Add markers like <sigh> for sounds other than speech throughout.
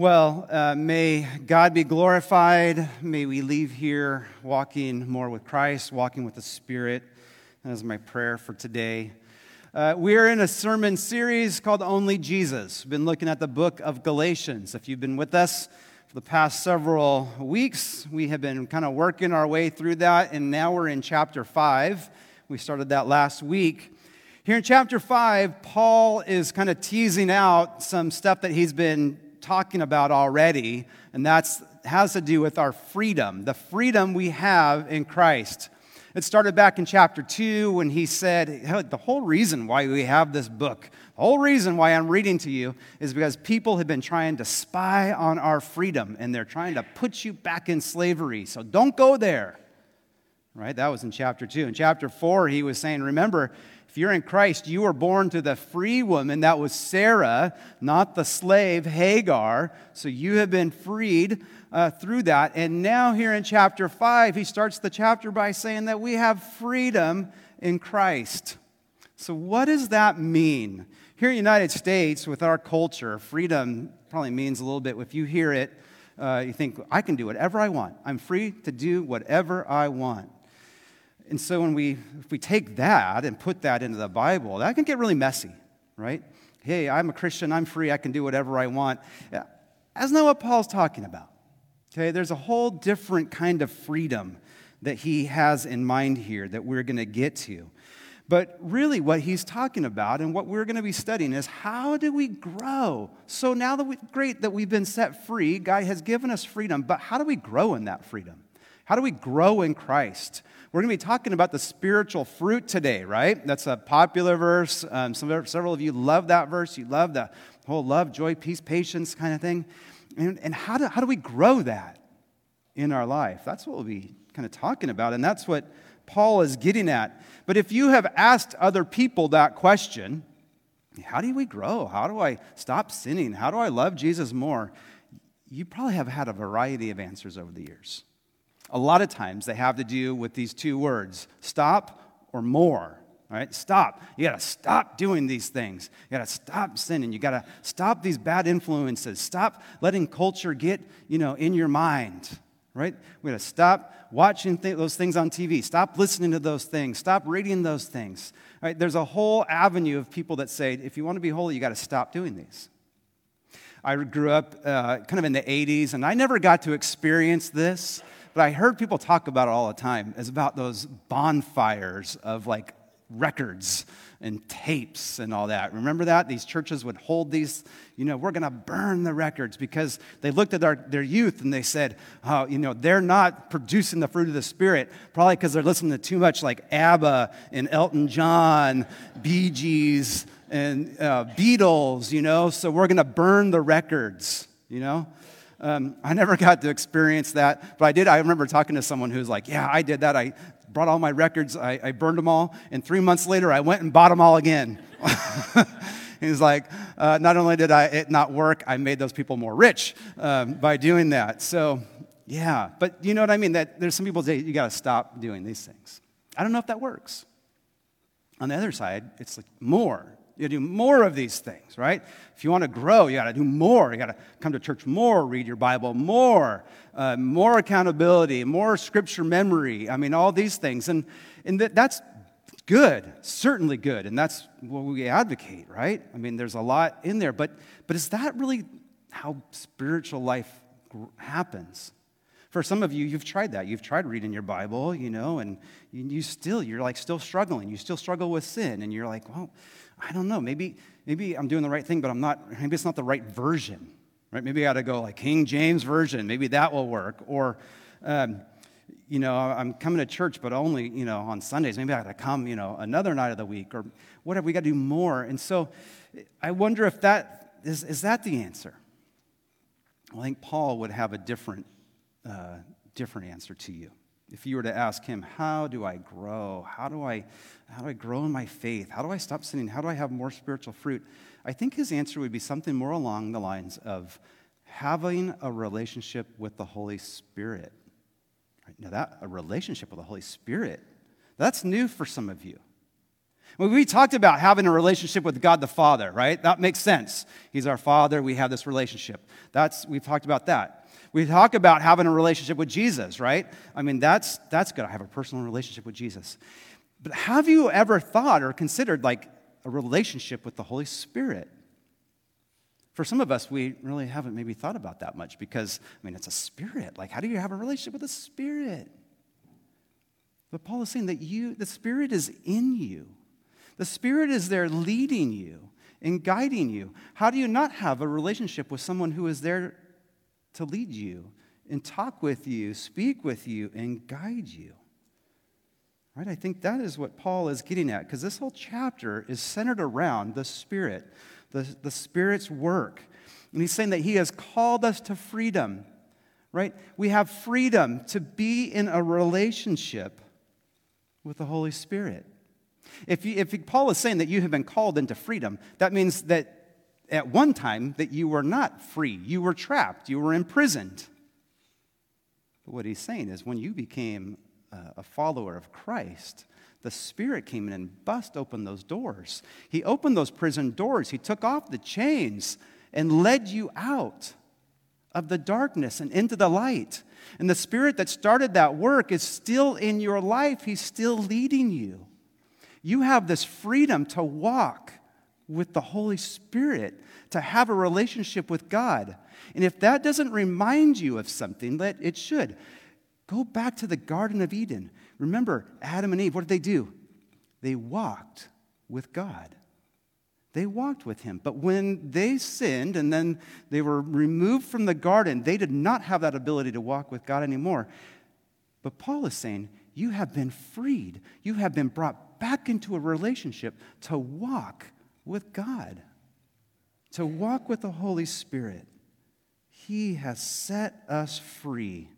Well, uh, may God be glorified. May we leave here walking more with Christ, walking with the Spirit. That is my prayer for today. Uh, we're in a sermon series called Only Jesus. We've been looking at the book of Galatians. If you've been with us for the past several weeks, we have been kind of working our way through that, and now we're in chapter 5. We started that last week. Here in chapter 5, Paul is kind of teasing out some stuff that he's been talking about already, and that has to do with our freedom, the freedom we have in Christ. It started back in chapter 2 when he said, The whole reason why we have this book, the whole reason why I'm reading to you is because people have been trying to spy on our freedom and they're trying to put you back in slavery. So don't go there. Right? That was in chapter 2. In chapter 4, he was saying, Remember, if you're in Christ, you were born to the free woman that was Sarah, not the slave Hagar. So you have been freed uh, through that. And now, here in chapter 5, he starts the chapter by saying that we have freedom in Christ. So, what does that mean? Here in the United States, with our culture, freedom probably means a little bit. If you hear it, uh, you think, I can do whatever I want. I'm free to do whatever I want. And so when we, if we take that and put that into the Bible, that can get really messy, right? Hey, I'm a Christian, I'm free, I can do whatever I want. That's not what Paul's talking about. Okay, there's a whole different kind of freedom that he has in mind here that we're going to get to. But really, what he's talking about and what we're going to be studying is how do we grow? So now that we, great that we've been set free, God has given us freedom, but how do we grow in that freedom? How do we grow in Christ? We're going to be talking about the spiritual fruit today, right? That's a popular verse. Um, some, several of you love that verse. You love the whole love, joy, peace, patience kind of thing. And, and how, do, how do we grow that in our life? That's what we'll be kind of talking about. And that's what Paul is getting at. But if you have asked other people that question, how do we grow? How do I stop sinning? How do I love Jesus more? You probably have had a variety of answers over the years a lot of times they have to do with these two words stop or more. Right? Stop. You got to stop doing these things. You got to stop sinning. You got to stop these bad influences. Stop letting culture get, you know, in your mind. Right? We got to stop watching th- those things on TV. Stop listening to those things. Stop reading those things. Right? There's a whole avenue of people that say, if you want to be holy, you got to stop doing these. I grew up uh, kind of in the 80s, and I never got to experience this but I heard people talk about it all the time. It's about those bonfires of like records and tapes and all that. Remember that? These churches would hold these, you know, we're going to burn the records because they looked at our, their youth and they said, oh, you know, they're not producing the fruit of the Spirit, probably because they're listening to too much like ABBA and Elton John, Bee Gees, and uh, Beatles, you know, so we're going to burn the records, you know? Um, I never got to experience that, but I did. I remember talking to someone who was like, Yeah, I did that. I brought all my records, I, I burned them all, and three months later, I went and bought them all again. <laughs> He's like, uh, Not only did I, it not work, I made those people more rich um, by doing that. So, yeah, but you know what I mean? That there's some people say you got to stop doing these things. I don't know if that works. On the other side, it's like more. You do more of these things, right? If you want to grow, you gotta do more. You gotta come to church more, read your Bible more, uh, more accountability, more scripture memory. I mean, all these things. And, and that, that's good, certainly good. And that's what we advocate, right? I mean, there's a lot in there. But, but is that really how spiritual life happens? For some of you, you've tried that. You've tried reading your Bible, you know, and you still, you're like still struggling. You still struggle with sin. And you're like, well, I don't know, maybe, maybe I'm doing the right thing, but I'm not, maybe it's not the right version, right? Maybe I got to go like King James Version, maybe that will work. Or, um, you know, I'm coming to church, but only, you know, on Sundays. Maybe I got to come, you know, another night of the week or whatever. We got to do more. And so I wonder if that is, is that the answer? Well, I think Paul would have a different, uh, different answer to you if you were to ask him, How do I grow? How do I, how do I grow in my faith? How do I stop sinning? How do I have more spiritual fruit? I think his answer would be something more along the lines of having a relationship with the Holy Spirit. Now, that, a relationship with the Holy Spirit, that's new for some of you. We talked about having a relationship with God the Father, right? That makes sense. He's our Father. We have this relationship. That's we've talked about that. We talk about having a relationship with Jesus, right? I mean, that's that's good. I have a personal relationship with Jesus. But have you ever thought or considered like a relationship with the Holy Spirit? For some of us, we really haven't maybe thought about that much because, I mean, it's a spirit. Like, how do you have a relationship with a spirit? But Paul is saying that you, the spirit is in you. The spirit is there leading you and guiding you. How do you not have a relationship with someone who is there to lead you and talk with you, speak with you, and guide you? Right? I think that is what Paul is getting at because this whole chapter is centered around the Spirit, the, the Spirit's work. And he's saying that he has called us to freedom, right? We have freedom to be in a relationship with the Holy Spirit. If, you, if Paul is saying that you have been called into freedom, that means that at one time that you were not free. You were trapped. You were imprisoned. But what he's saying is when you became a follower of Christ, the Spirit came in and bust open those doors. He opened those prison doors. He took off the chains and led you out of the darkness and into the light. And the Spirit that started that work is still in your life. He's still leading you. You have this freedom to walk with the Holy Spirit, to have a relationship with God. And if that doesn't remind you of something, let it should. Go back to the Garden of Eden. Remember, Adam and Eve, what did they do? They walked with God. They walked with him. But when they sinned and then they were removed from the garden, they did not have that ability to walk with God anymore. But Paul is saying, You have been freed. You have been brought back into a relationship to walk with God, to walk with the Holy Spirit. He has set us free.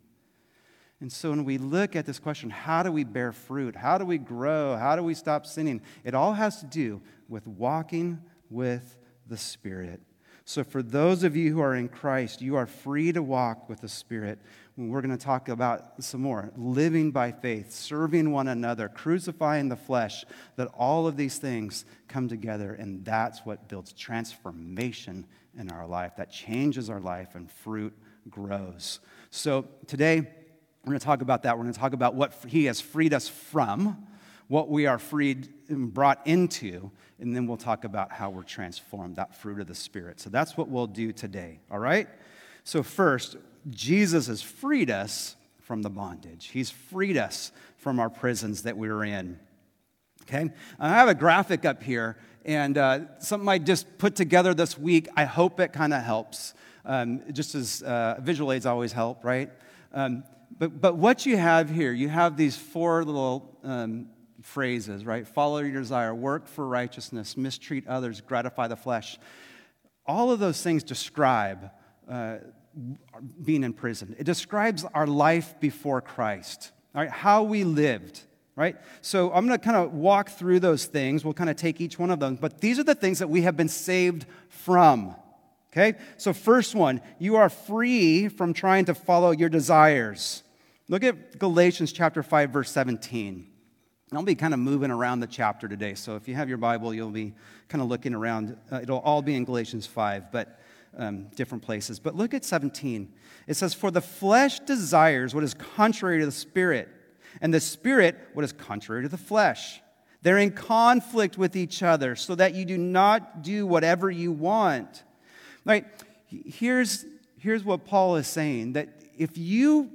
And so when we look at this question, how do we bear fruit? How do we grow? How do we stop sinning? It all has to do with walking with the Spirit. So, for those of you who are in Christ, you are free to walk with the Spirit. We're going to talk about some more living by faith, serving one another, crucifying the flesh, that all of these things come together, and that's what builds transformation in our life. That changes our life, and fruit grows. So, today, we're going to talk about that. We're going to talk about what He has freed us from, what we are freed and brought into, and then we'll talk about how we're transformed, that fruit of the Spirit. So that's what we'll do today, all right? So, first, Jesus has freed us from the bondage, He's freed us from our prisons that we were in. Okay? I have a graphic up here, and uh, something I just put together this week. I hope it kind of helps. Um, just as uh, visual aids always help, right? Um, but, but what you have here, you have these four little um, phrases, right? Follow your desire, work for righteousness, mistreat others, gratify the flesh. All of those things describe uh, being in prison. It describes our life before Christ, all right, How we lived, right? So I'm going to kind of walk through those things. We'll kind of take each one of them, but these are the things that we have been saved from. Okay? So, first one, you are free from trying to follow your desires. Look at Galatians chapter 5, verse 17. I'll be kind of moving around the chapter today. So, if you have your Bible, you'll be kind of looking around. Uh, it'll all be in Galatians 5, but um, different places. But look at 17. It says, For the flesh desires what is contrary to the spirit, and the spirit what is contrary to the flesh. They're in conflict with each other, so that you do not do whatever you want. Right? Here's, here's what Paul is saying that if you,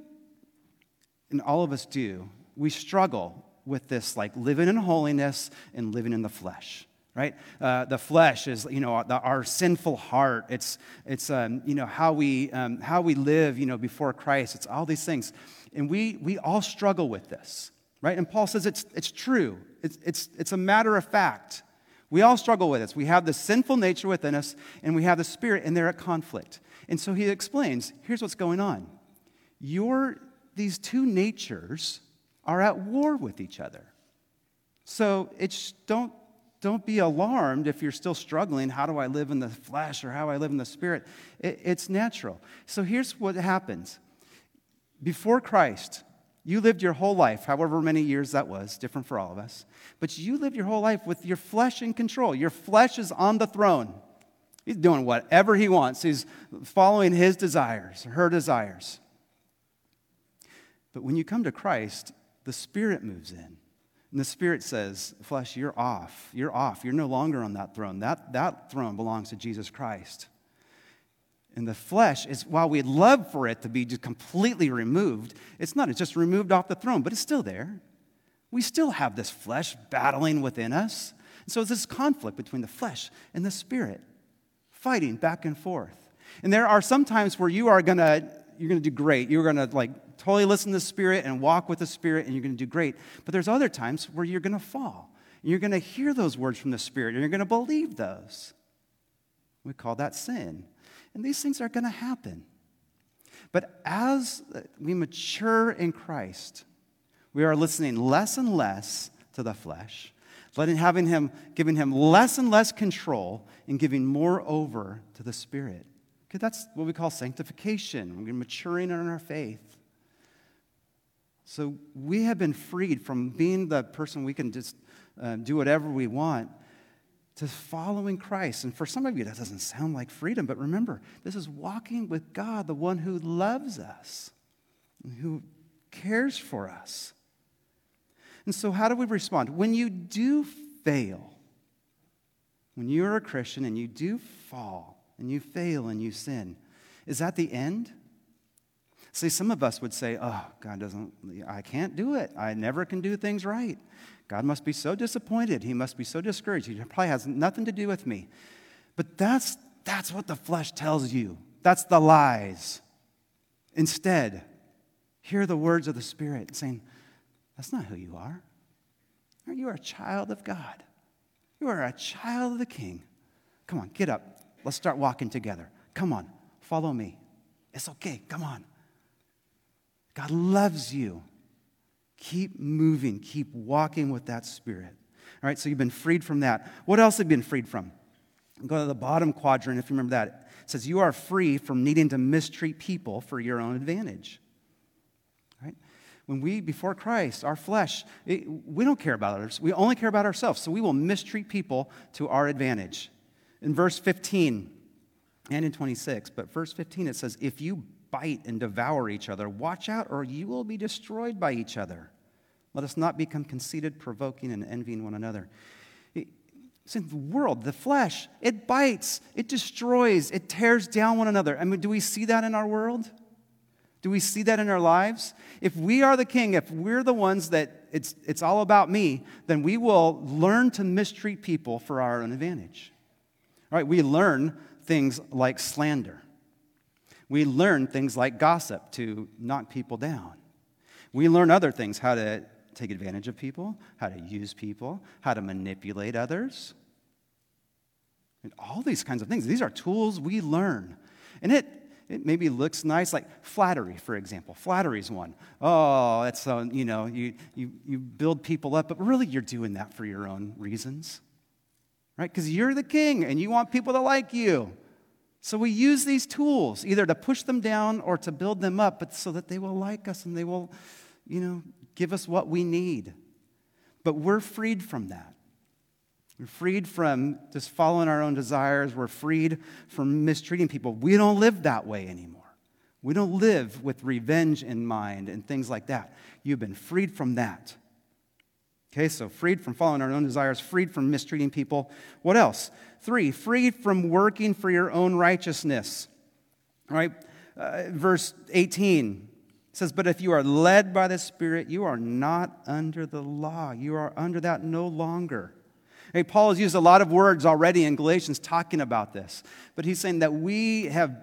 and all of us do, we struggle with this like living in holiness and living in the flesh right uh, the flesh is you know the, our sinful heart it's it's um, you know how we um, how we live you know before christ it's all these things and we we all struggle with this right and paul says it's it's true it's it's it's a matter of fact we all struggle with this. We have the sinful nature within us, and we have the spirit, and they're at conflict. And so he explains here's what's going on. Your, these two natures are at war with each other. So it's, don't, don't be alarmed if you're still struggling. How do I live in the flesh or how I live in the spirit? It, it's natural. So here's what happens before Christ, You lived your whole life, however many years that was, different for all of us. But you lived your whole life with your flesh in control. Your flesh is on the throne. He's doing whatever he wants, he's following his desires, her desires. But when you come to Christ, the Spirit moves in. And the Spirit says, Flesh, you're off. You're off. You're no longer on that throne. That, that throne belongs to Jesus Christ. And the flesh is, while we'd love for it to be just completely removed, it's not. It's just removed off the throne, but it's still there. We still have this flesh battling within us. And so it's this conflict between the flesh and the spirit, fighting back and forth. And there are some times where you are gonna, you're gonna do great. You're gonna like totally listen to the spirit and walk with the spirit, and you're gonna do great. But there's other times where you're gonna fall. And You're gonna hear those words from the spirit, and you're gonna believe those. We call that sin. And these things are going to happen. But as we mature in Christ, we are listening less and less to the flesh, letting having him giving him less and less control and giving more over to the spirit. Because that's what we call sanctification. We're maturing in our faith. So we have been freed from being the person we can just uh, do whatever we want to following Christ. And for some of you, that doesn't sound like freedom, but remember, this is walking with God, the one who loves us, who cares for us. And so, how do we respond? When you do fail, when you're a Christian and you do fall, and you fail and you sin, is that the end? See, some of us would say, Oh, God doesn't, I can't do it. I never can do things right. God must be so disappointed. He must be so discouraged. He probably has nothing to do with me. But that's, that's what the flesh tells you. That's the lies. Instead, hear the words of the Spirit saying, That's not who you are. You are a child of God. You are a child of the King. Come on, get up. Let's start walking together. Come on, follow me. It's okay. Come on. God loves you. Keep moving, keep walking with that spirit. All right, so you've been freed from that. What else have you been freed from? Go to the bottom quadrant, if you remember that. It says, You are free from needing to mistreat people for your own advantage. Right? When we, before Christ, our flesh, it, we don't care about others. We only care about ourselves. So we will mistreat people to our advantage. In verse 15 and in 26, but verse 15, it says, If you bite and devour each other. Watch out, or you will be destroyed by each other. Let us not become conceited, provoking, and envying one another. It's in the world, the flesh, it bites, it destroys, it tears down one another. I mean, do we see that in our world? Do we see that in our lives? If we are the king, if we're the ones that it's, it's all about me, then we will learn to mistreat people for our own advantage. All right, we learn things like slander. We learn things like gossip to knock people down. We learn other things how to take advantage of people, how to use people, how to manipulate others. And all these kinds of things. These are tools we learn. And it, it maybe looks nice, like flattery, for example. Flattery is one. Oh, uh, you know, you, you, you build people up, but really you're doing that for your own reasons, right? Because you're the king and you want people to like you. So we use these tools either to push them down or to build them up, but so that they will like us and they will, you know, give us what we need. But we're freed from that. We're freed from just following our own desires. We're freed from mistreating people. We don't live that way anymore. We don't live with revenge in mind and things like that. You've been freed from that. Okay, so freed from following our own desires, freed from mistreating people. What else? Three, freed from working for your own righteousness. All right, uh, verse 18 says, But if you are led by the Spirit, you are not under the law. You are under that no longer. Hey, Paul has used a lot of words already in Galatians talking about this, but he's saying that we have,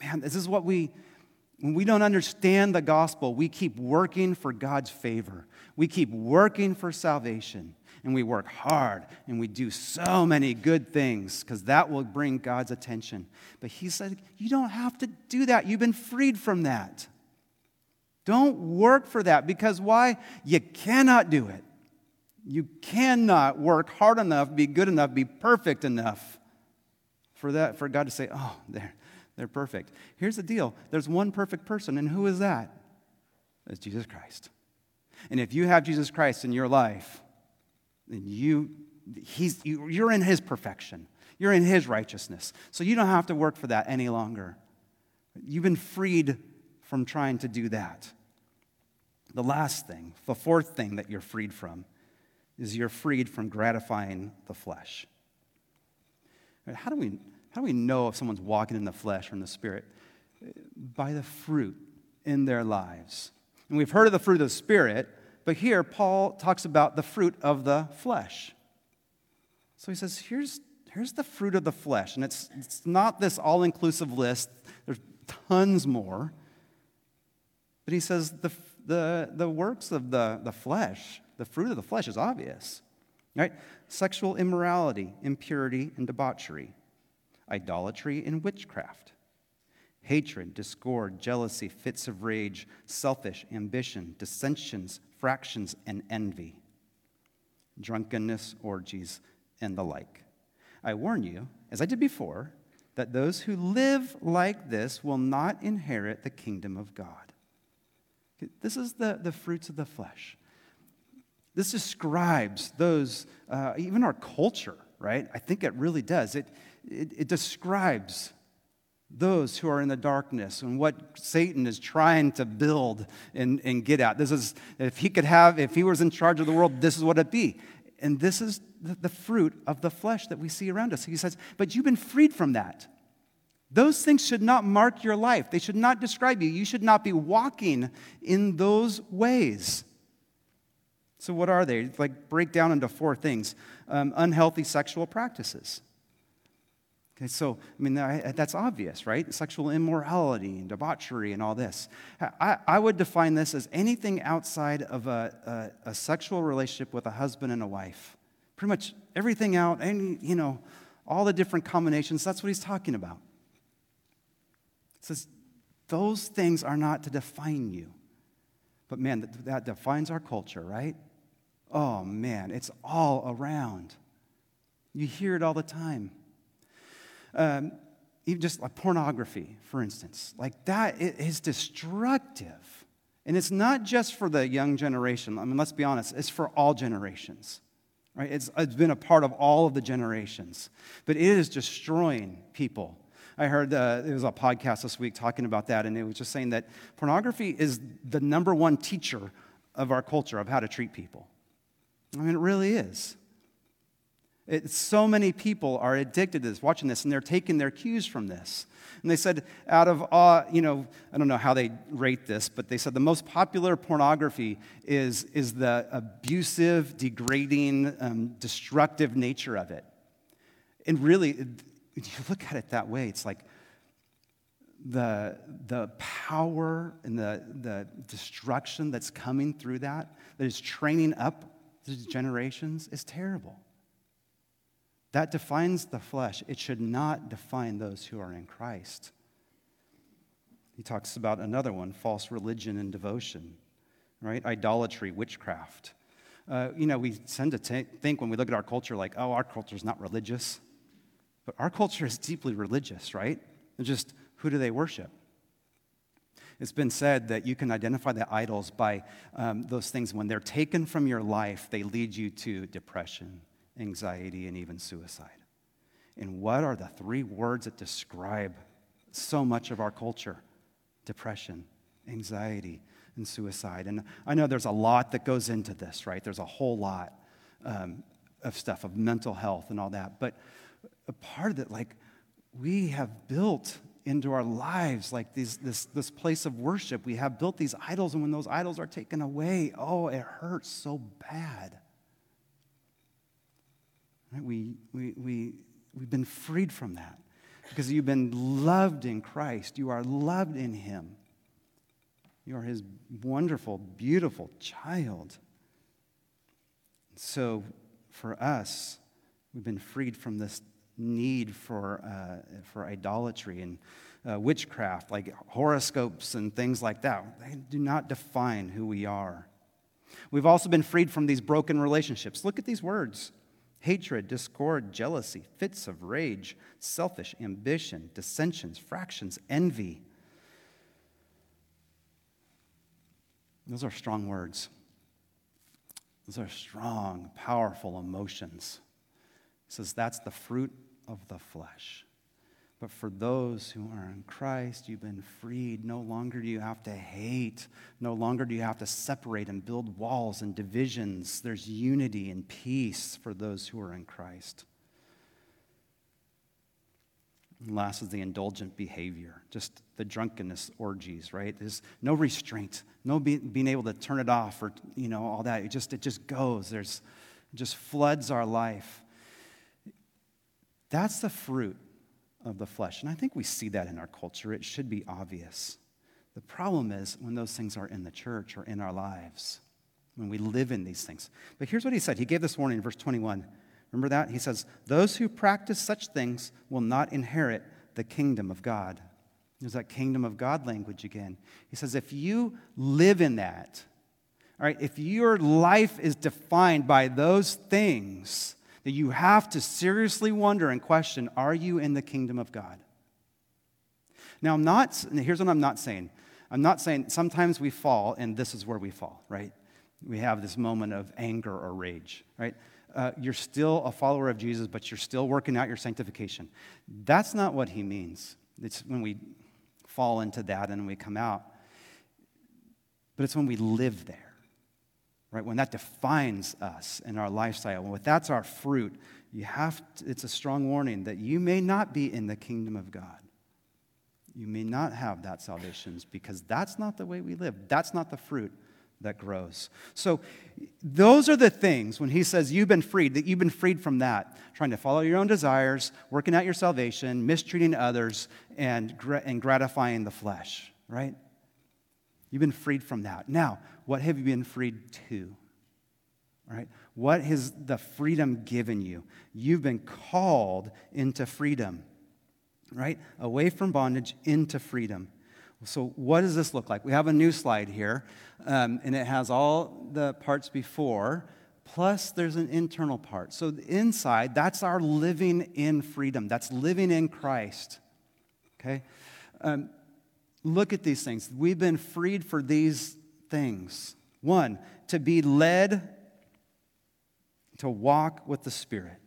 man, this is what we, when we don't understand the gospel, we keep working for God's favor. We keep working for salvation and we work hard and we do so many good things because that will bring God's attention. But he said, You don't have to do that. You've been freed from that. Don't work for that because why? You cannot do it. You cannot work hard enough, be good enough, be perfect enough for that for God to say, "Oh, they're they're perfect." Here's the deal. There's one perfect person, and who is that? It's Jesus Christ. And if you have Jesus Christ in your life, then you, he's, you, you're in his perfection. You're in his righteousness. So you don't have to work for that any longer. You've been freed from trying to do that. The last thing, the fourth thing that you're freed from, is you're freed from gratifying the flesh. How do we, how do we know if someone's walking in the flesh or in the spirit? By the fruit in their lives. And we've heard of the fruit of the Spirit, but here Paul talks about the fruit of the flesh. So he says, here's, here's the fruit of the flesh. And it's, it's not this all inclusive list, there's tons more. But he says the, the, the works of the, the flesh, the fruit of the flesh is obvious. Right? Sexual immorality, impurity, and debauchery, idolatry and witchcraft hatred, discord, jealousy, fits of rage, selfish ambition, dissensions, fractions, and envy, drunkenness, orgies, and the like. I warn you, as I did before, that those who live like this will not inherit the kingdom of God. This is the, the fruits of the flesh. This describes those, uh, even our culture, right? I think it really does. It, it, it describes those who are in the darkness and what Satan is trying to build and, and get at. This is, if he could have, if he was in charge of the world, this is what it'd be. And this is the, the fruit of the flesh that we see around us. He says, but you've been freed from that. Those things should not mark your life. They should not describe you. You should not be walking in those ways. So, what are they? Like, break down into four things um, unhealthy sexual practices Okay, so, I mean, that's obvious, right? Sexual immorality and debauchery and all this. I, I would define this as anything outside of a, a, a, sexual relationship with a husband and a wife. Pretty much everything out, any, you know, all the different combinations, that's what he's talking about. It says, those things are not to define you. But man, that, that defines our culture, right? Oh man, it's all around. You hear it all the time. Um, even just like pornography, for instance, like that is destructive. And it's not just for the young generation. I mean, let's be honest, it's for all generations. Right? It's, it's been a part of all of the generations. But it is destroying people. I heard uh, there was a podcast this week talking about that, and it was just saying that pornography is the number one teacher of our culture of how to treat people. I mean, it really is. It, so many people are addicted to this, watching this, and they're taking their cues from this. And they said, out of, uh, you know, I don't know how they rate this, but they said the most popular pornography is, is the abusive, degrading, um, destructive nature of it. And really, when you look at it that way, it's like the, the power and the, the destruction that's coming through that, that is training up these generations, is terrible. That defines the flesh. It should not define those who are in Christ. He talks about another one false religion and devotion, right? Idolatry, witchcraft. Uh, you know, we tend to t- think when we look at our culture like, oh, our culture is not religious. But our culture is deeply religious, right? And just who do they worship? It's been said that you can identify the idols by um, those things. When they're taken from your life, they lead you to depression, anxiety, and even suicide. And what are the three words that describe so much of our culture? Depression, anxiety, and suicide. And I know there's a lot that goes into this, right? There's a whole lot um, of stuff, of mental health and all that. But a part of it, like, we have built into our lives like these, this, this place of worship. We have built these idols, and when those idols are taken away, oh, it hurts so bad. Right? We, we, we, we've been freed from that because you've been loved in Christ. You are loved in Him. You are His wonderful, beautiful child. So, for us, we've been freed from this need for, uh, for idolatry and uh, witchcraft, like horoscopes and things like that. They do not define who we are. We've also been freed from these broken relationships. Look at these words hatred, discord, jealousy, fits of rage, selfish ambition, dissensions, fractions, envy. Those are strong words. Those are strong, powerful emotions. He says that's the fruit of the flesh. But for those who are in Christ, you've been freed. No longer do you have to hate. No longer do you have to separate and build walls and divisions. There's unity and peace for those who are in Christ. And last is the indulgent behavior, just the drunkenness orgies, right? There's no restraint, no be, being able to turn it off or, you know, all that. It just, it just goes. There's, just floods our life. That's the fruit of the flesh. And I think we see that in our culture. It should be obvious. The problem is when those things are in the church or in our lives, when we live in these things. But here's what he said. He gave this warning in verse 21. Remember that? He says, Those who practice such things will not inherit the kingdom of God. There's that kingdom of God language again. He says, If you live in that, all right, if your life is defined by those things, that you have to seriously wonder and question are you in the kingdom of God? Now, I'm not, here's what I'm not saying. I'm not saying sometimes we fall, and this is where we fall, right? We have this moment of anger or rage, right? Uh, you're still a follower of Jesus, but you're still working out your sanctification. That's not what he means. It's when we fall into that and we come out. But it's when we live there right? When that defines us in our lifestyle, when that's our fruit, you have to, it's a strong warning that you may not be in the kingdom of God. You may not have that salvation because that's not the way we live. That's not the fruit that grows. So, those are the things when he says you've been freed, that you've been freed from that, trying to follow your own desires, working out your salvation, mistreating others, and, and gratifying the flesh, right? You've been freed from that. Now, what have you been freed to? Right? What has the freedom given you? You've been called into freedom, right? Away from bondage into freedom. So, what does this look like? We have a new slide here, um, and it has all the parts before, plus there's an internal part. So, the inside, that's our living in freedom, that's living in Christ. Okay? Um, look at these things. We've been freed for these things. One, to be led to walk with the Spirit.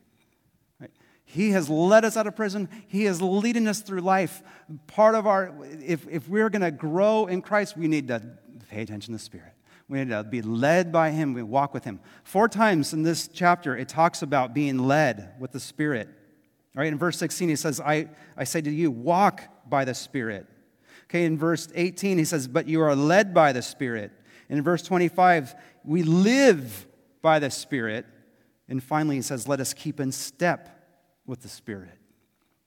He has led us out of prison. He is leading us through life. Part of our, if, if we're going to grow in Christ, we need to pay attention to the Spirit. We need to be led by Him. We walk with Him. Four times in this chapter, it talks about being led with the Spirit. Right in verse 16, he says, I, I say to you, walk by the Spirit. Okay, in verse 18, he says, But you are led by the Spirit. In verse 25, we live by the Spirit. And finally, he says, Let us keep in step with the Spirit.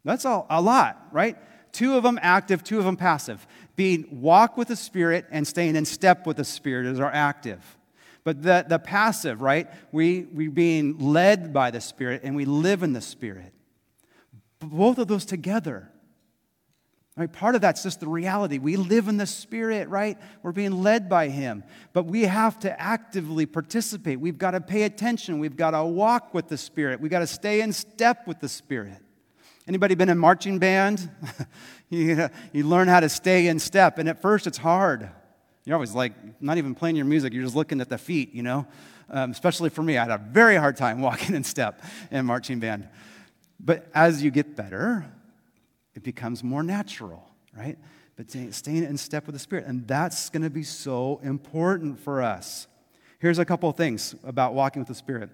That's all, a lot, right? Two of them active, two of them passive. Being walk with the Spirit and staying in step with the Spirit is our active. But the, the passive, right? We, we being led by the Spirit and we live in the Spirit. Both of those together Right? Part of that's just the reality. We live in the Spirit, right? We're being led by Him. But we have to actively participate. We've got to pay attention. We've got to walk with the Spirit. We've got to stay in step with the Spirit. Anybody been in marching band? <laughs> you, you learn how to stay in step. And at first, it's hard. You're always like, not even playing your music, you're just looking at the feet, you know? Um, especially for me, I had a very hard time walking in step in marching band. But as you get better, it becomes more natural, right? But staying in step with the Spirit. And that's going to be so important for us. Here's a couple things about walking with the Spirit.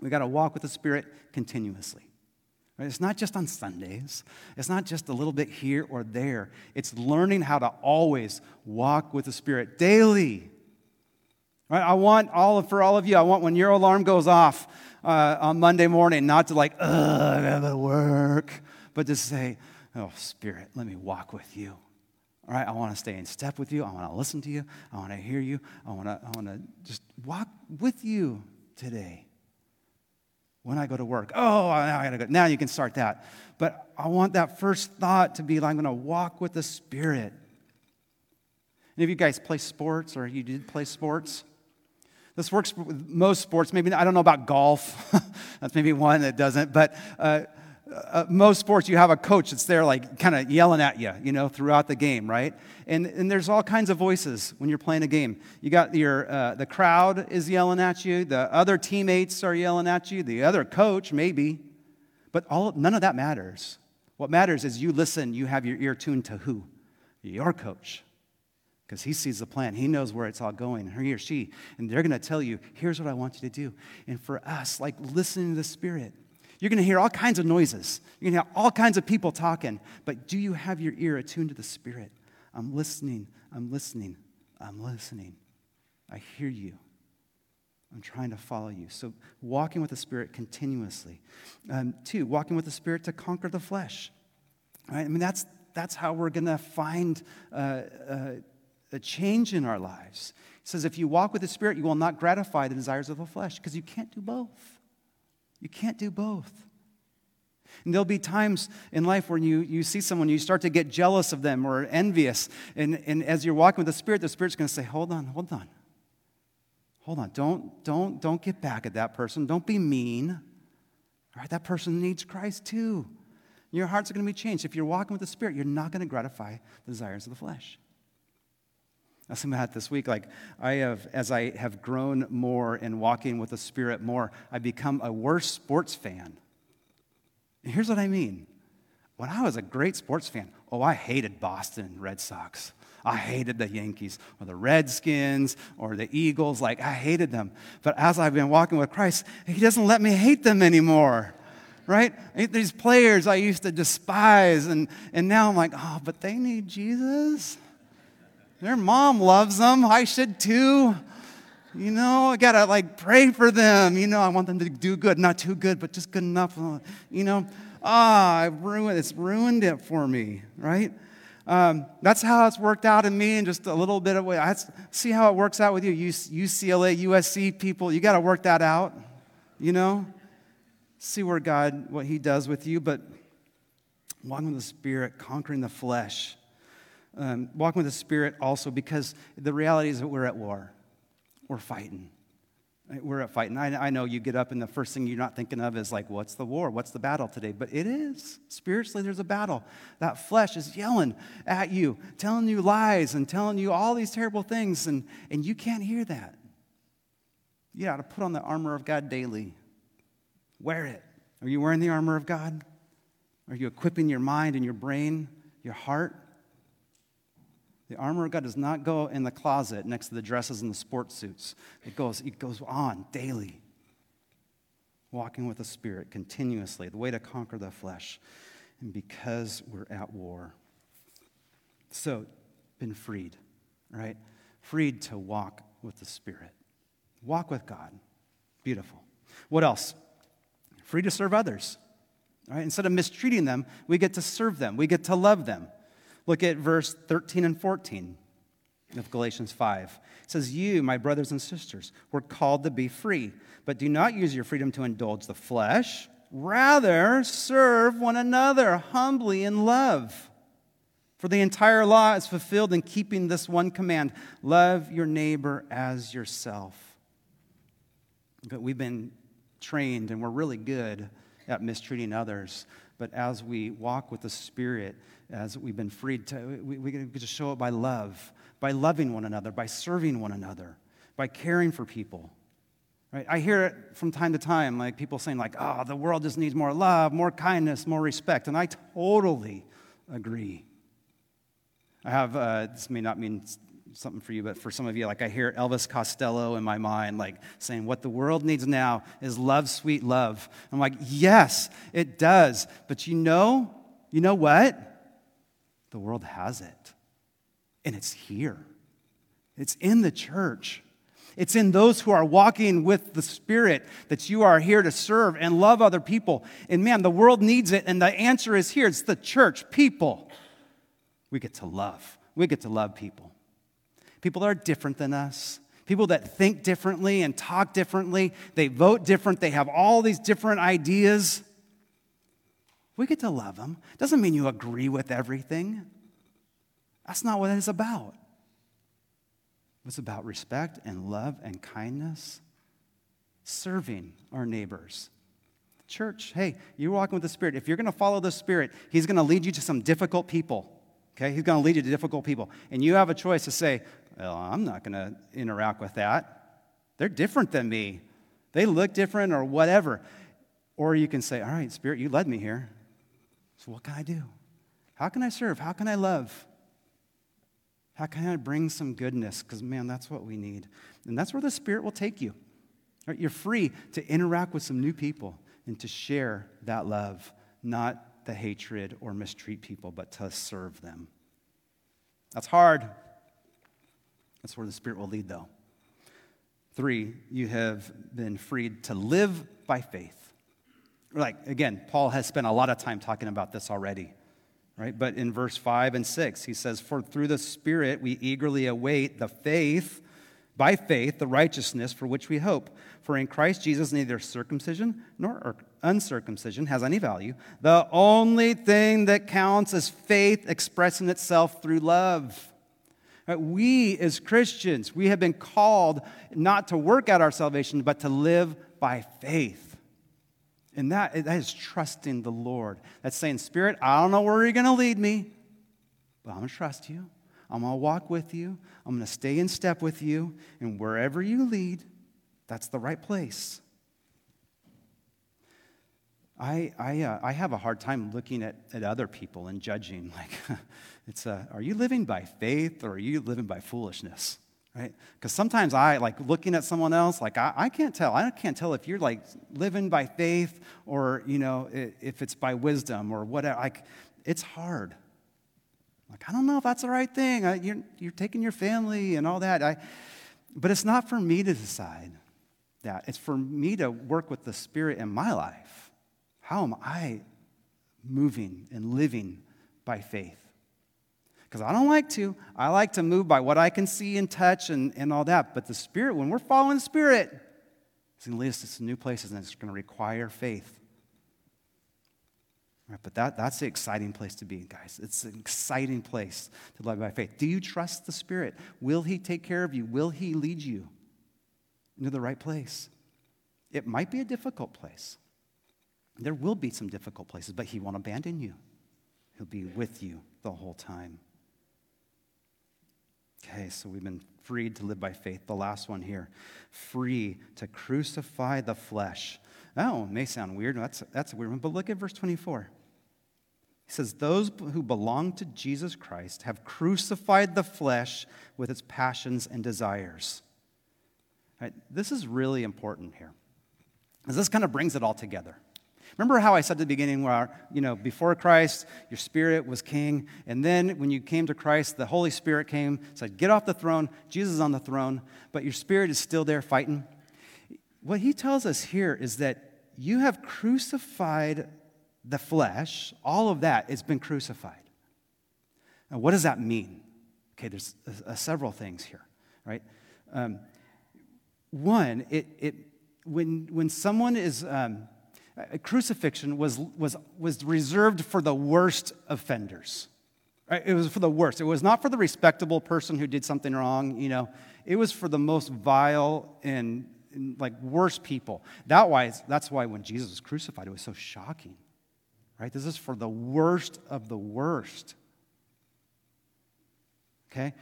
We got to walk with the Spirit continuously. Right? It's not just on Sundays. It's not just a little bit here or there. It's learning how to always walk with the Spirit daily. Right? I want all of, for all of you, I want when your alarm goes off uh, on Monday morning, not to like, ugh, I gotta work, but to say, Oh, Spirit, let me walk with you. All right, I want to stay in step with you. I want to listen to you. I want to hear you. I want to, I want to just walk with you today. When I go to work, oh, now I gotta go. Now you can start that. But I want that first thought to be like, I'm to walk with the Spirit. Any of you guys play sports or you did play sports? This works with most sports. Maybe I don't know about golf. <laughs> That's maybe one that doesn't. But uh, uh, most sports, you have a coach that's there, like kind of yelling at you, you know, throughout the game, right? And, and there's all kinds of voices when you're playing a game. You got your, uh, the crowd is yelling at you, the other teammates are yelling at you, the other coach, maybe. But all, none of that matters. What matters is you listen, you have your ear tuned to who? Your coach. Because he sees the plan. He knows where it's all going, he or she. And they're going to tell you, here's what I want you to do. And for us, like listening to the Spirit, you're going to hear all kinds of noises. You're going to hear all kinds of people talking. But do you have your ear attuned to the Spirit? I'm listening. I'm listening. I'm listening. I hear you. I'm trying to follow you. So, walking with the Spirit continuously. Um, two, walking with the Spirit to conquer the flesh. Right? I mean, that's, that's how we're going to find uh, uh, a change in our lives. He says, if you walk with the Spirit, you will not gratify the desires of the flesh because you can't do both. You can't do both. And there'll be times in life when you, you see someone, you start to get jealous of them or envious. And, and as you're walking with the Spirit, the Spirit's going to say, Hold on, hold on. Hold on. Don't, don't, don't get back at that person. Don't be mean. All right, that person needs Christ too. Your hearts are going to be changed. If you're walking with the Spirit, you're not going to gratify the desires of the flesh. I was thinking about this week. Like I have, as I have grown more in walking with the Spirit more, I become a worse sports fan. And here's what I mean. When I was a great sports fan, oh, I hated Boston Red Sox. I hated the Yankees or the Redskins or the Eagles. Like, I hated them. But as I've been walking with Christ, He doesn't let me hate them anymore. Right? These players I used to despise, and, and now I'm like, oh, but they need Jesus. Their mom loves them. I should too. You know, I gotta like pray for them. You know, I want them to do good, not too good, but just good enough. You know, ah, I ruined it's ruined it for me, right? Um, that's how it's worked out in me, and just a little bit of way. I see how it works out with you, UCLA, USC people. You got to work that out. You know, see where God, what He does with you, but walking with the Spirit, conquering the flesh um, walking with the Spirit also because the reality is that we're at war. We're fighting. We're at fighting. I, I know you get up and the first thing you're not thinking of is like, what's the war? What's the battle today? But it is. Spiritually, there's a battle. That flesh is yelling at you, telling you lies and telling you all these terrible things, and, and you can't hear that. You got to put on the armor of God daily. Wear it. Are you wearing the armor of God? Are you equipping your mind and your brain, your heart? The armor of God does not go in the closet next to the dresses and the sports suits. It goes, it goes on daily. Walking with the Spirit continuously, the way to conquer the flesh. And because we're at war. So, been freed, right? Freed to walk with the Spirit. Walk with God. Beautiful. What else? Free to serve others. Right? Instead of mistreating them, we get to serve them. We get to love them. Look at verse 13 and 14 of Galatians 5. It says, You, my brothers and sisters, were called to be free, but do not use your freedom to indulge the flesh. Rather, serve one another humbly in love. For the entire law is fulfilled in keeping this one command love your neighbor as yourself. But we've been trained and we're really good at mistreating others. But as we walk with the Spirit, as we've been freed to, we, we get to show it by love, by loving one another, by serving one another, by caring for people. Right? I hear it from time to time, like people saying, like, oh, the world just needs more love, more kindness, more respect. And I totally agree. I have, uh, this may not mean something for you, but for some of you, like I hear Elvis Costello in my mind, like saying, What the world needs now is love, sweet love. I'm like, Yes, it does. But you know, you know what? The world has it, and it's here. It's in the church. It's in those who are walking with the Spirit that you are here to serve and love other people. And man, the world needs it, and the answer is here it's the church, people. We get to love. We get to love people. People that are different than us, people that think differently and talk differently, they vote different, they have all these different ideas. We get to love them. Doesn't mean you agree with everything. That's not what it's about. It's about respect and love and kindness, serving our neighbors, Church, hey, you're walking with the Spirit. If you're going to follow the Spirit, He's going to lead you to some difficult people. Okay? He's going to lead you to difficult people. And you have a choice to say, well, I'm not going to interact with that. They're different than me. They look different or whatever. Or you can say, all right, Spirit, you led me here. So what can I do? How can I serve? How can I love? How can I bring some goodness? Because, man, that's what we need. And that's where the Spirit will take you. Right? You're free to interact with some new people and to share that love, not the hatred or mistreat people, but to serve them. That's hard. That's where the Spirit will lead, though. Three, you have been freed to live by faith. Like, again, Paul has spent a lot of time talking about this already, right? But in verse 5 and 6, he says, For through the Spirit we eagerly await the faith, by faith, the righteousness for which we hope. For in Christ Jesus, neither circumcision nor er, uncircumcision has any value. The only thing that counts is faith expressing itself through love. Uh, we as Christians, we have been called not to work out our salvation, but to live by faith. And that, that is trusting the Lord. That's saying, Spirit, I don't know where you're going to lead me, but I'm going to trust you. I'm going to walk with you. I'm going to stay in step with you. And wherever you lead, that's the right place. I, I, uh, I have a hard time looking at, at other people and judging. <laughs> Like, it's a, are you living by faith or are you living by foolishness? Right? Because sometimes I like looking at someone else, like I, I can't tell. I can't tell if you're like living by faith or, you know, if it's by wisdom or whatever. Like, it's hard. Like, I don't know if that's the right thing. I, you're, you're taking your family and all that. I, but it's not for me to decide that. It's for me to work with the Spirit in my life. How am I moving and living by faith? Because I don't like to. I like to move by what I can see and touch and, and all that. But the Spirit, when we're following the Spirit, it's going to lead us to some new places and it's going to require faith. Right, but that, that's the exciting place to be, guys. It's an exciting place to live by faith. Do you trust the Spirit? Will He take care of you? Will He lead you into the right place? It might be a difficult place. There will be some difficult places, but He won't abandon you. He'll be with you the whole time. Okay, so we've been freed to live by faith. The last one here free to crucify the flesh. Oh, may sound weird. That's, that's a weird one. But look at verse 24. He says, Those who belong to Jesus Christ have crucified the flesh with its passions and desires. Right, this is really important here. Because this kind of brings it all together. Remember how I said at the beginning where, you know, before Christ, your spirit was king, and then when you came to Christ, the Holy Spirit came, said, Get off the throne. Jesus is on the throne, but your spirit is still there fighting. What he tells us here is that you have crucified the flesh, all of that has been crucified. Now, what does that mean? Okay, there's a, a several things here, right? Um, one, it, it, when, when someone is um, crucifixion was, was, was reserved for the worst offenders. Right? It was for the worst. It was not for the respectable person who did something wrong, you know. It was for the most vile and, and like worst people. That why, that's why when Jesus was crucified, it was so shocking. Right? This is for the worst of the worst. Okay?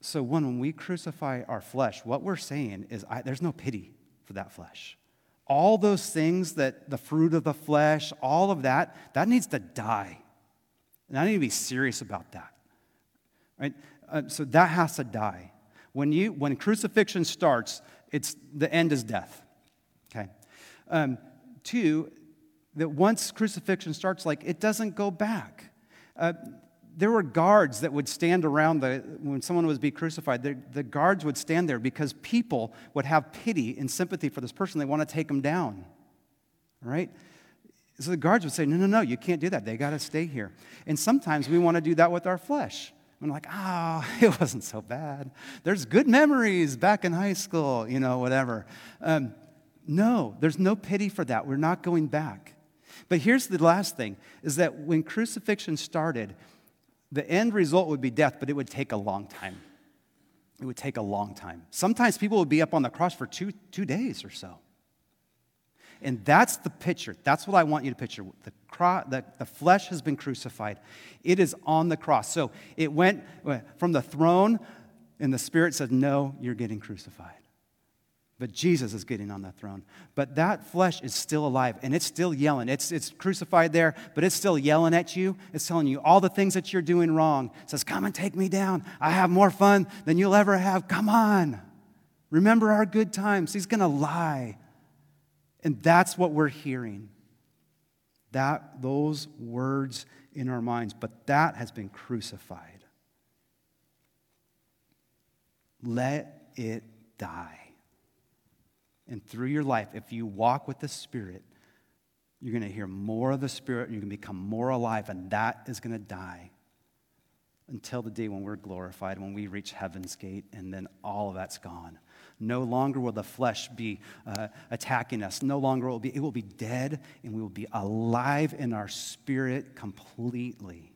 So when we crucify our flesh, what we're saying is I, there's no pity for that flesh all those things that the fruit of the flesh, all of that, that needs to die. And I need to be serious about that. Right? Uh, so that has to die. When, you, when crucifixion starts, it's, the end is death. Okay? Um, two, that once crucifixion starts, like it doesn't go back. Uh, there were guards that would stand around the, when someone was being crucified. The, the guards would stand there because people would have pity and sympathy for this person. They want to take them down. Right? So the guards would say, No, no, no, you can't do that. They got to stay here. And sometimes we want to do that with our flesh. I'm like, ah, oh, <laughs> it wasn't so bad. There's good memories back in high school, you know, whatever. Um, no, there's no pity for that. We're not going back. But here's the last thing is that when crucifixion started, the end result would be death, but it would take a long time. It would take a long time. Sometimes people would be up on the cross for two, two days or so. And that's the picture. That's what I want you to picture. The, cro- the, the flesh has been crucified, it is on the cross. So it went from the throne, and the Spirit said, No, you're getting crucified. But Jesus is getting on that throne. But that flesh is still alive and it's still yelling. It's, it's crucified there, but it's still yelling at you. It's telling you all the things that you're doing wrong. It says, Come and take me down. I have more fun than you'll ever have. Come on. Remember our good times. He's going to lie. And that's what we're hearing. That, those words in our minds. But that has been crucified. Let it die. And through your life, if you walk with the Spirit, you're going to hear more of the Spirit, and you're going to become more alive, and that is going to die until the day when we're glorified, when we reach heaven's gate, and then all of that's gone. No longer will the flesh be uh, attacking us. No longer will it be, it will be dead, and we will be alive in our spirit completely.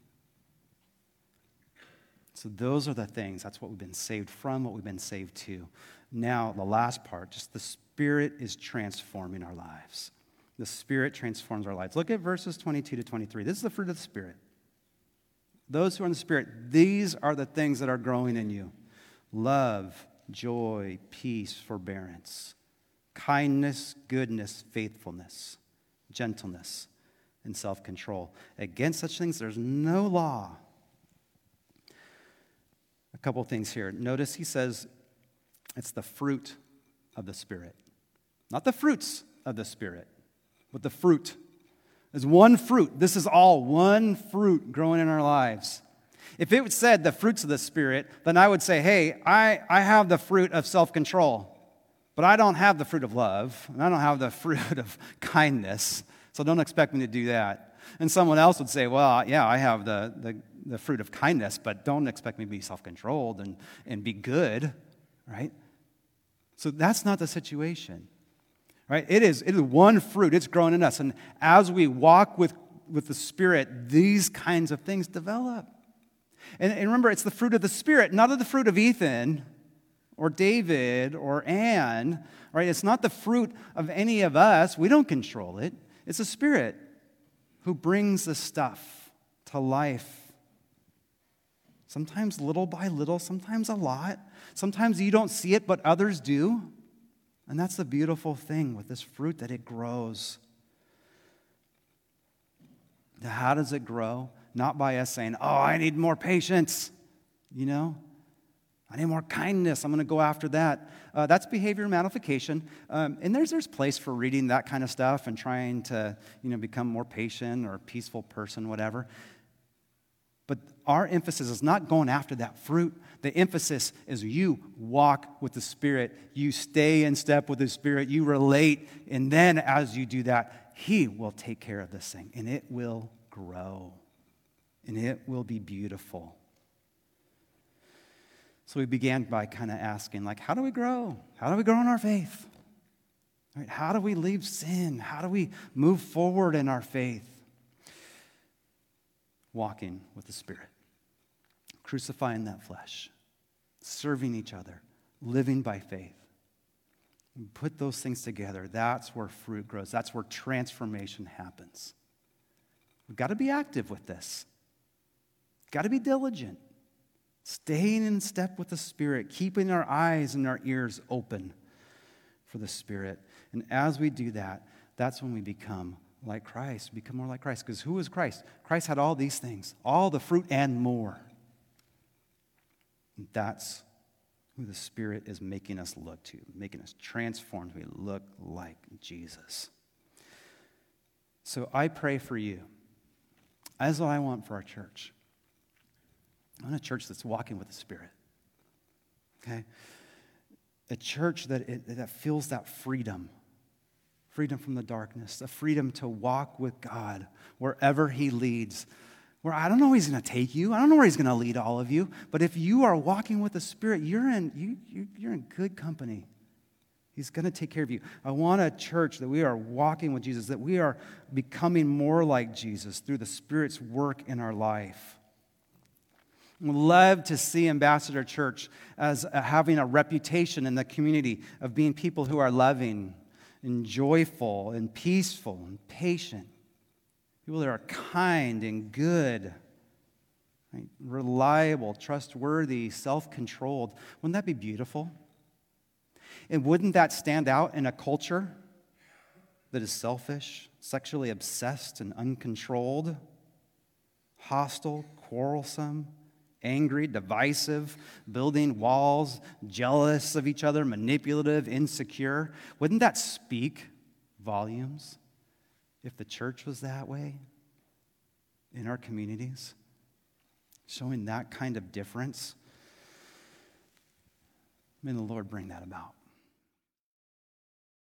So, those are the things. That's what we've been saved from, what we've been saved to. Now, the last part, just the Spirit is transforming our lives. The Spirit transforms our lives. Look at verses 22 to 23. This is the fruit of the Spirit. Those who are in the Spirit, these are the things that are growing in you love, joy, peace, forbearance, kindness, goodness, faithfulness, gentleness, and self control. Against such things, there's no law. A couple things here. Notice he says it's the fruit of the Spirit. Not the fruits of the Spirit, but the fruit. There's one fruit. This is all one fruit growing in our lives. If it said the fruits of the Spirit, then I would say, hey, I, I have the fruit of self control, but I don't have the fruit of love, and I don't have the <laughs> fruit of kindness, so don't expect me to do that. And someone else would say, well, yeah, I have the, the, the fruit of kindness, but don't expect me to be self controlled and, and be good, right? So that's not the situation right? It is, it is one fruit, it's grown in us. And as we walk with, with the Spirit, these kinds of things develop. And, and remember, it's the fruit of the Spirit, not of the fruit of Ethan or David or Anne, right? It's not the fruit of any of us. We don't control it. It's the Spirit who brings the stuff to life. Sometimes little by little, sometimes a lot. Sometimes you don't see it, but others do. And that's the beautiful thing with this fruit that it grows. How does it grow? Not by us saying, oh, I need more patience, you know? I need more kindness. I'm going to go after that. Uh, that's behavior modification. Um, and there's, there's place for reading that kind of stuff and trying to, you know, become more patient or a peaceful person, whatever. But our emphasis is not going after that fruit. The emphasis is you walk with the Spirit, you stay in step with the Spirit, you relate, and then as you do that, He will take care of this thing, and it will grow, and it will be beautiful. So we began by kind of asking, like, how do we grow? How do we grow in our faith? Right? How do we leave sin? How do we move forward in our faith? Walking with the Spirit, crucifying that flesh, serving each other, living by faith. put those things together. That's where fruit grows. That's where transformation happens. We've got to be active with this. Got to be diligent. Staying in step with the Spirit, keeping our eyes and our ears open for the Spirit. And as we do that, that's when we become like Christ, become more like Christ. Because who is Christ? Christ had all these things, all the fruit and more. That's who the Spirit is making us look to, making us transformed. We look like Jesus. So I pray for you. That's what I want for our church. I want a church that's walking with the Spirit. Okay? A church that, it, that feels that freedom freedom from the darkness, the freedom to walk with God wherever He leads. Where I don't know where He's going to take you, I don't know where He's going to lead all of you, but if you are walking with the Spirit, you're in, you, you, you're in good company. He's going to take care of you. I want a church that we are walking with Jesus, that we are becoming more like Jesus through the Spirit's work in our life. Would love to see Ambassador Church as having a reputation in the community of being people who are loving and joyful and peaceful and patient. People that are kind and good, right? reliable, trustworthy, self controlled. Wouldn't that be beautiful? And wouldn't that stand out in a culture that is selfish, sexually obsessed, and uncontrolled? Hostile, quarrelsome, angry, divisive, building walls, jealous of each other, manipulative, insecure. Wouldn't that speak volumes if the church was that way in our communities? Showing that kind of difference? May the Lord bring that about.